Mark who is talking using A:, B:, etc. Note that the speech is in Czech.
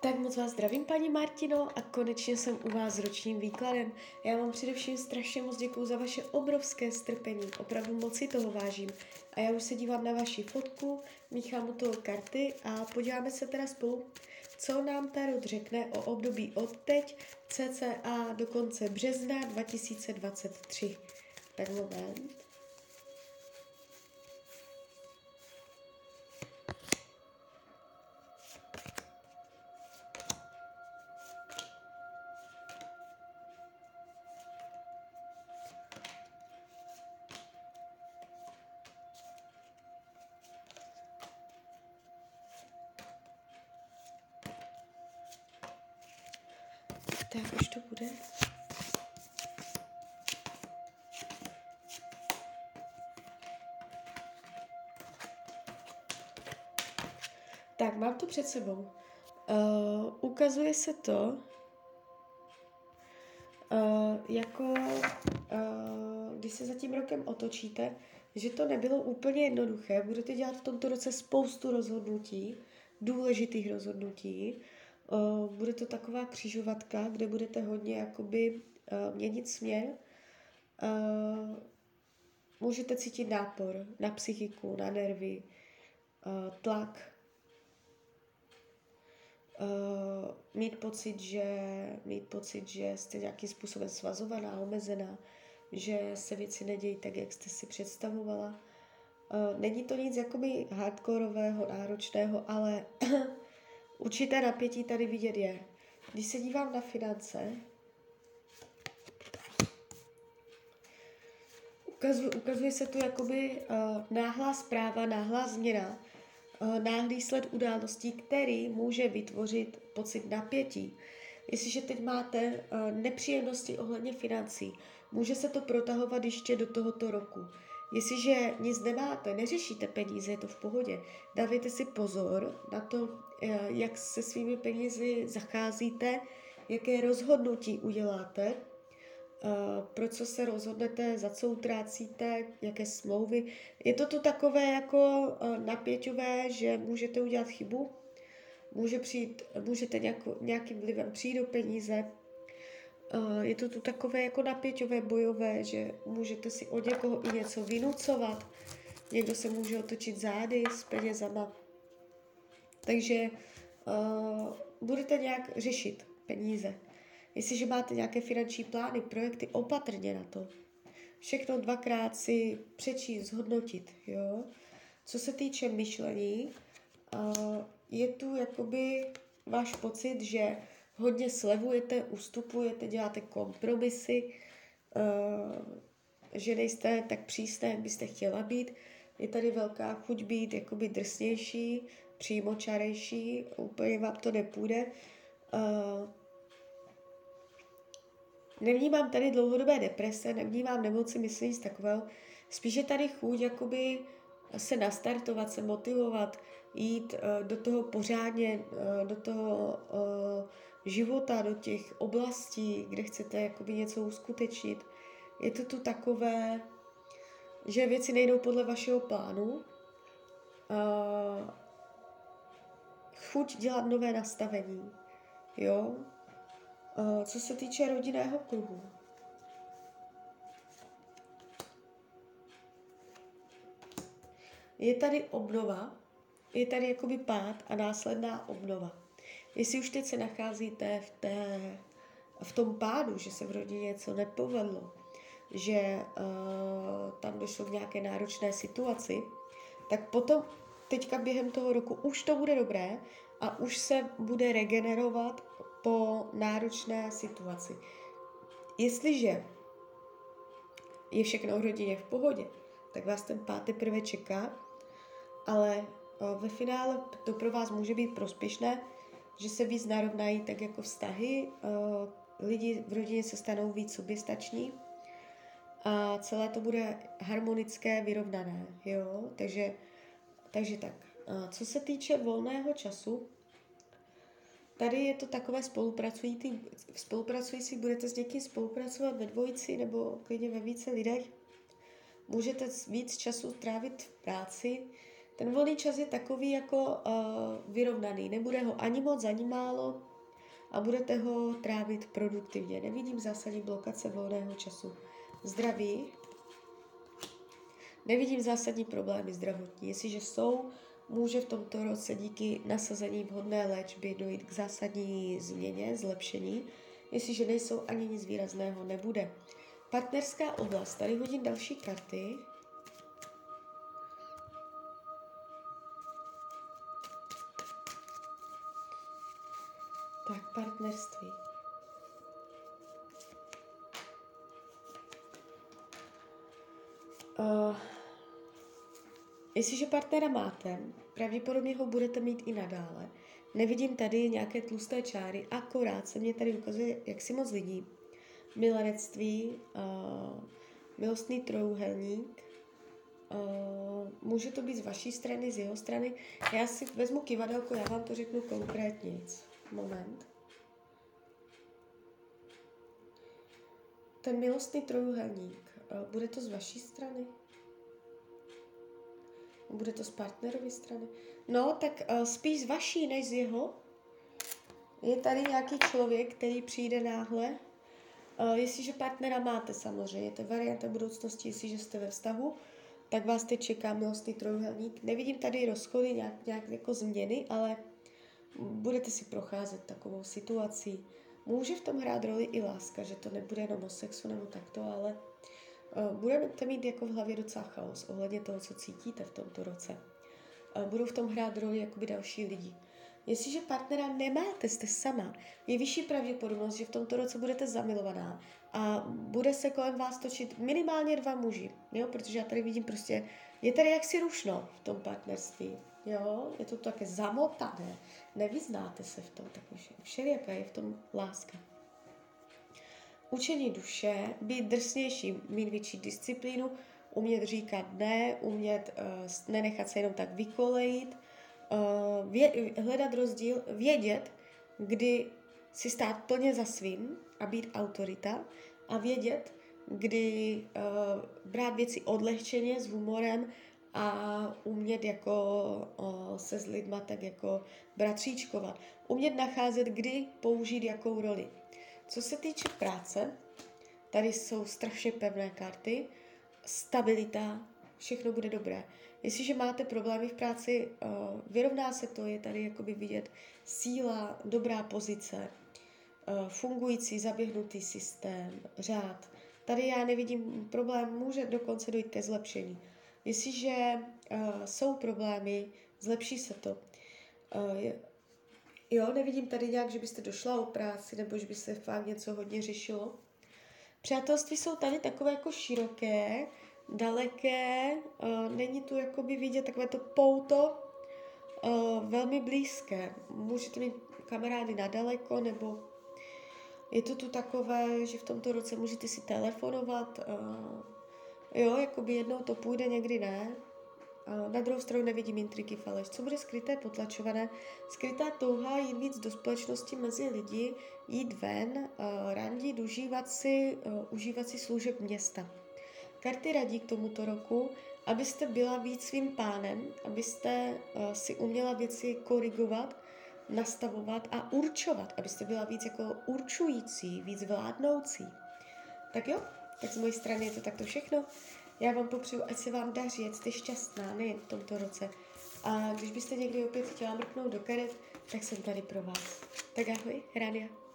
A: Tak moc vás zdravím, paní Martino, a konečně jsem u vás s ročním výkladem. Já vám především strašně moc děkuju za vaše obrovské strpení, opravdu moc si toho vážím. A já už se dívám na vaši fotku, míchám u toho karty a podíváme se teda spolu, co nám Tarot řekne o období od teď, cca do konce března 2023. Tak moment. Tak, už to bude. Tak, mám to před sebou. Uh, ukazuje se to uh, jako, uh, když se za tím rokem otočíte, že to nebylo úplně jednoduché. Budete dělat v tomto roce spoustu rozhodnutí, důležitých rozhodnutí. Uh, bude to taková křižovatka, kde budete hodně jakoby uh, měnit směr. Uh, můžete cítit nápor na psychiku, na nervy, tlak, mít pocit, že mít pocit, že jste nějakým způsobem svazovaná, omezená, že se věci nedějí tak, jak jste si představovala. Není to nic jakoby hardkorového, náročného, ale určité napětí tady vidět je. Když se dívám na finance, ukazuje, ukazuje se tu jakoby uh, náhlá zpráva, náhlá změna, uh, náhlý sled událostí, který může vytvořit pocit napětí. Jestliže teď máte uh, nepříjemnosti ohledně financí, může se to protahovat ještě do tohoto roku. Jestliže nic nemáte, neřešíte peníze, je to v pohodě. Dávejte si pozor na to, eh, jak se svými penězi zacházíte, jaké rozhodnutí uděláte, eh, pro co se rozhodnete, za co utrácíte, jaké smlouvy. Je to tu takové jako eh, napěťové, že můžete udělat chybu, může přijít, můžete nějakým vlivem přijít do peníze, je to tu takové jako napěťové, bojové, že můžete si od někoho i něco vynucovat. Někdo se může otočit zády s penězama. Takže uh, budete nějak řešit peníze. Jestliže máte nějaké finanční plány, projekty, opatrně na to. Všechno dvakrát si přečíst, zhodnotit. Jo? Co se týče myšlení, uh, je tu jakoby váš pocit, že hodně slevujete, ustupujete, děláte kompromisy, uh, že nejste tak přísné, jak byste chtěla být. Je tady velká chuť být jakoby drsnější, přímočarejší, úplně vám to nepůjde. Uh, nevnímám tady dlouhodobé deprese, nevnímám nemoci, myslím nic takového. Spíš je tady chuť jakoby se nastartovat, se motivovat, jít uh, do toho pořádně, do toho života, do těch oblastí, kde chcete jakoby něco uskutečnit. Je to tu takové, že věci nejdou podle vašeho plánu. Uh, chuť dělat nové nastavení. Jo? Uh, co se týče rodinného kruhu. Je tady obnova, je tady jakoby pád a následná obnova. Jestli už teď se nacházíte v, té, v tom pádu, že se v rodině něco nepovedlo, že uh, tam došlo k nějaké náročné situaci, tak potom teďka během toho roku už to bude dobré a už se bude regenerovat po náročné situaci. Jestliže je všechno v rodině v pohodě, tak vás ten pád teprve čeká, ale uh, ve finále to pro vás může být prospěšné, že se víc narovnají tak jako vztahy, eh, lidi v rodině se stanou víc soběstační a celé to bude harmonické, vyrovnané, jo, takže, takže tak. Co se týče volného času, tady je to takové spolupracující, spolupracující, budete s někým spolupracovat ve dvojici nebo klidně ve více lidech, můžete víc času trávit v práci, Ten volný čas je takový jako uh, vyrovnaný. Nebude ho ani moc, ani málo a budete ho trávit produktivně. Nevidím zásadní blokace volného času. Zdraví. Nevidím zásadní problémy zdravotní. Jestliže jsou, může v tomto roce díky nasazení vhodné léčby dojít k zásadní změně, zlepšení. Jestliže nejsou, ani nic výrazného nebude. Partnerská oblast. Tady hodím další karty. Tak, partnerství. Uh, jestliže partnera máte, pravděpodobně ho budete mít i nadále. Nevidím tady nějaké tlusté čáry, akorát se mě tady ukazuje, jak si moc lidí. Milenectví, uh, milostný trojuhelník, uh, může to být z vaší strany, z jeho strany. Já si vezmu kivadelko, já vám to řeknu konkrétně. Moment. Ten milostný trojuhelník, uh, bude to z vaší strany? Bude to z partnerovy strany? No, tak uh, spíš z vaší, než z jeho. Je tady nějaký člověk, který přijde náhle. Uh, jestliže partnera máte samozřejmě, to je varianta budoucnosti, jestliže jste ve vztahu, tak vás teď čeká milostný trojuhelník. Nevidím tady rozchody, nějak, nějak jako změny, ale budete si procházet takovou situací. Může v tom hrát roli i láska, že to nebude jenom o sexu nebo takto, ale uh, budete mít jako v hlavě docela chaos ohledně toho, co cítíte v tomto roce. Uh, budou v tom hrát roli jakoby další lidi. Jestliže partnera nemáte, jste sama, je vyšší pravděpodobnost, že v tomto roce budete zamilovaná a bude se kolem vás točit minimálně dva muži, jo, protože já tady vidím prostě, je tady jaksi rušno v tom partnerství, jo, je to také zamotané, nevyznáte se v tom, tak všelijaká je v tom láska. Učení duše, být drsnější, mít větší disciplínu, umět říkat ne, umět uh, nenechat se jenom tak vykolejit, uh, vě, hledat rozdíl, vědět, kdy si stát plně za svým a být autorita a vědět, kdy uh, brát věci odlehčeně, s humorem a umět jako uh, se s lidma tak jako bratříčkovat. Umět nacházet, kdy použít jakou roli. Co se týče práce, tady jsou strašně pevné karty, stabilita, všechno bude dobré. Jestliže máte problémy v práci, vyrovná se to, je tady jakoby vidět síla, dobrá pozice, fungující, zaběhnutý systém, řád. Tady já nevidím problém, může dokonce dojít ke zlepšení. Jestliže uh, jsou problémy, zlepší se to. Uh, jo, nevidím tady nějak, že byste došla o práci, nebo že by se fakt něco hodně řešilo. Přátelství jsou tady takové jako široké, daleké, uh, není tu jakoby vidět takové to pouto uh, velmi blízké. Můžete mít kamarády nadaleko, nebo je to tu takové, že v tomto roce můžete si telefonovat, uh, jo, jakoby jednou to půjde, někdy ne. Na druhou stranu nevidím intriky faleš. Co bude skryté, potlačované? Skrytá touha jít víc do společnosti mezi lidi, jít ven, randit, užívat si, užívat si služeb města. Karty radí k tomuto roku, abyste byla víc svým pánem, abyste si uměla věci korigovat, nastavovat a určovat, abyste byla víc jako určující, víc vládnoucí. Tak jo, tak z mojej strany je to takto všechno. Já vám popřeju, ať se vám daří, ať jste šťastná, nejen v tomto roce. A když byste někdy opět chtěla mrknout do karet, tak jsem tady pro vás. Tak ahoj, Rania.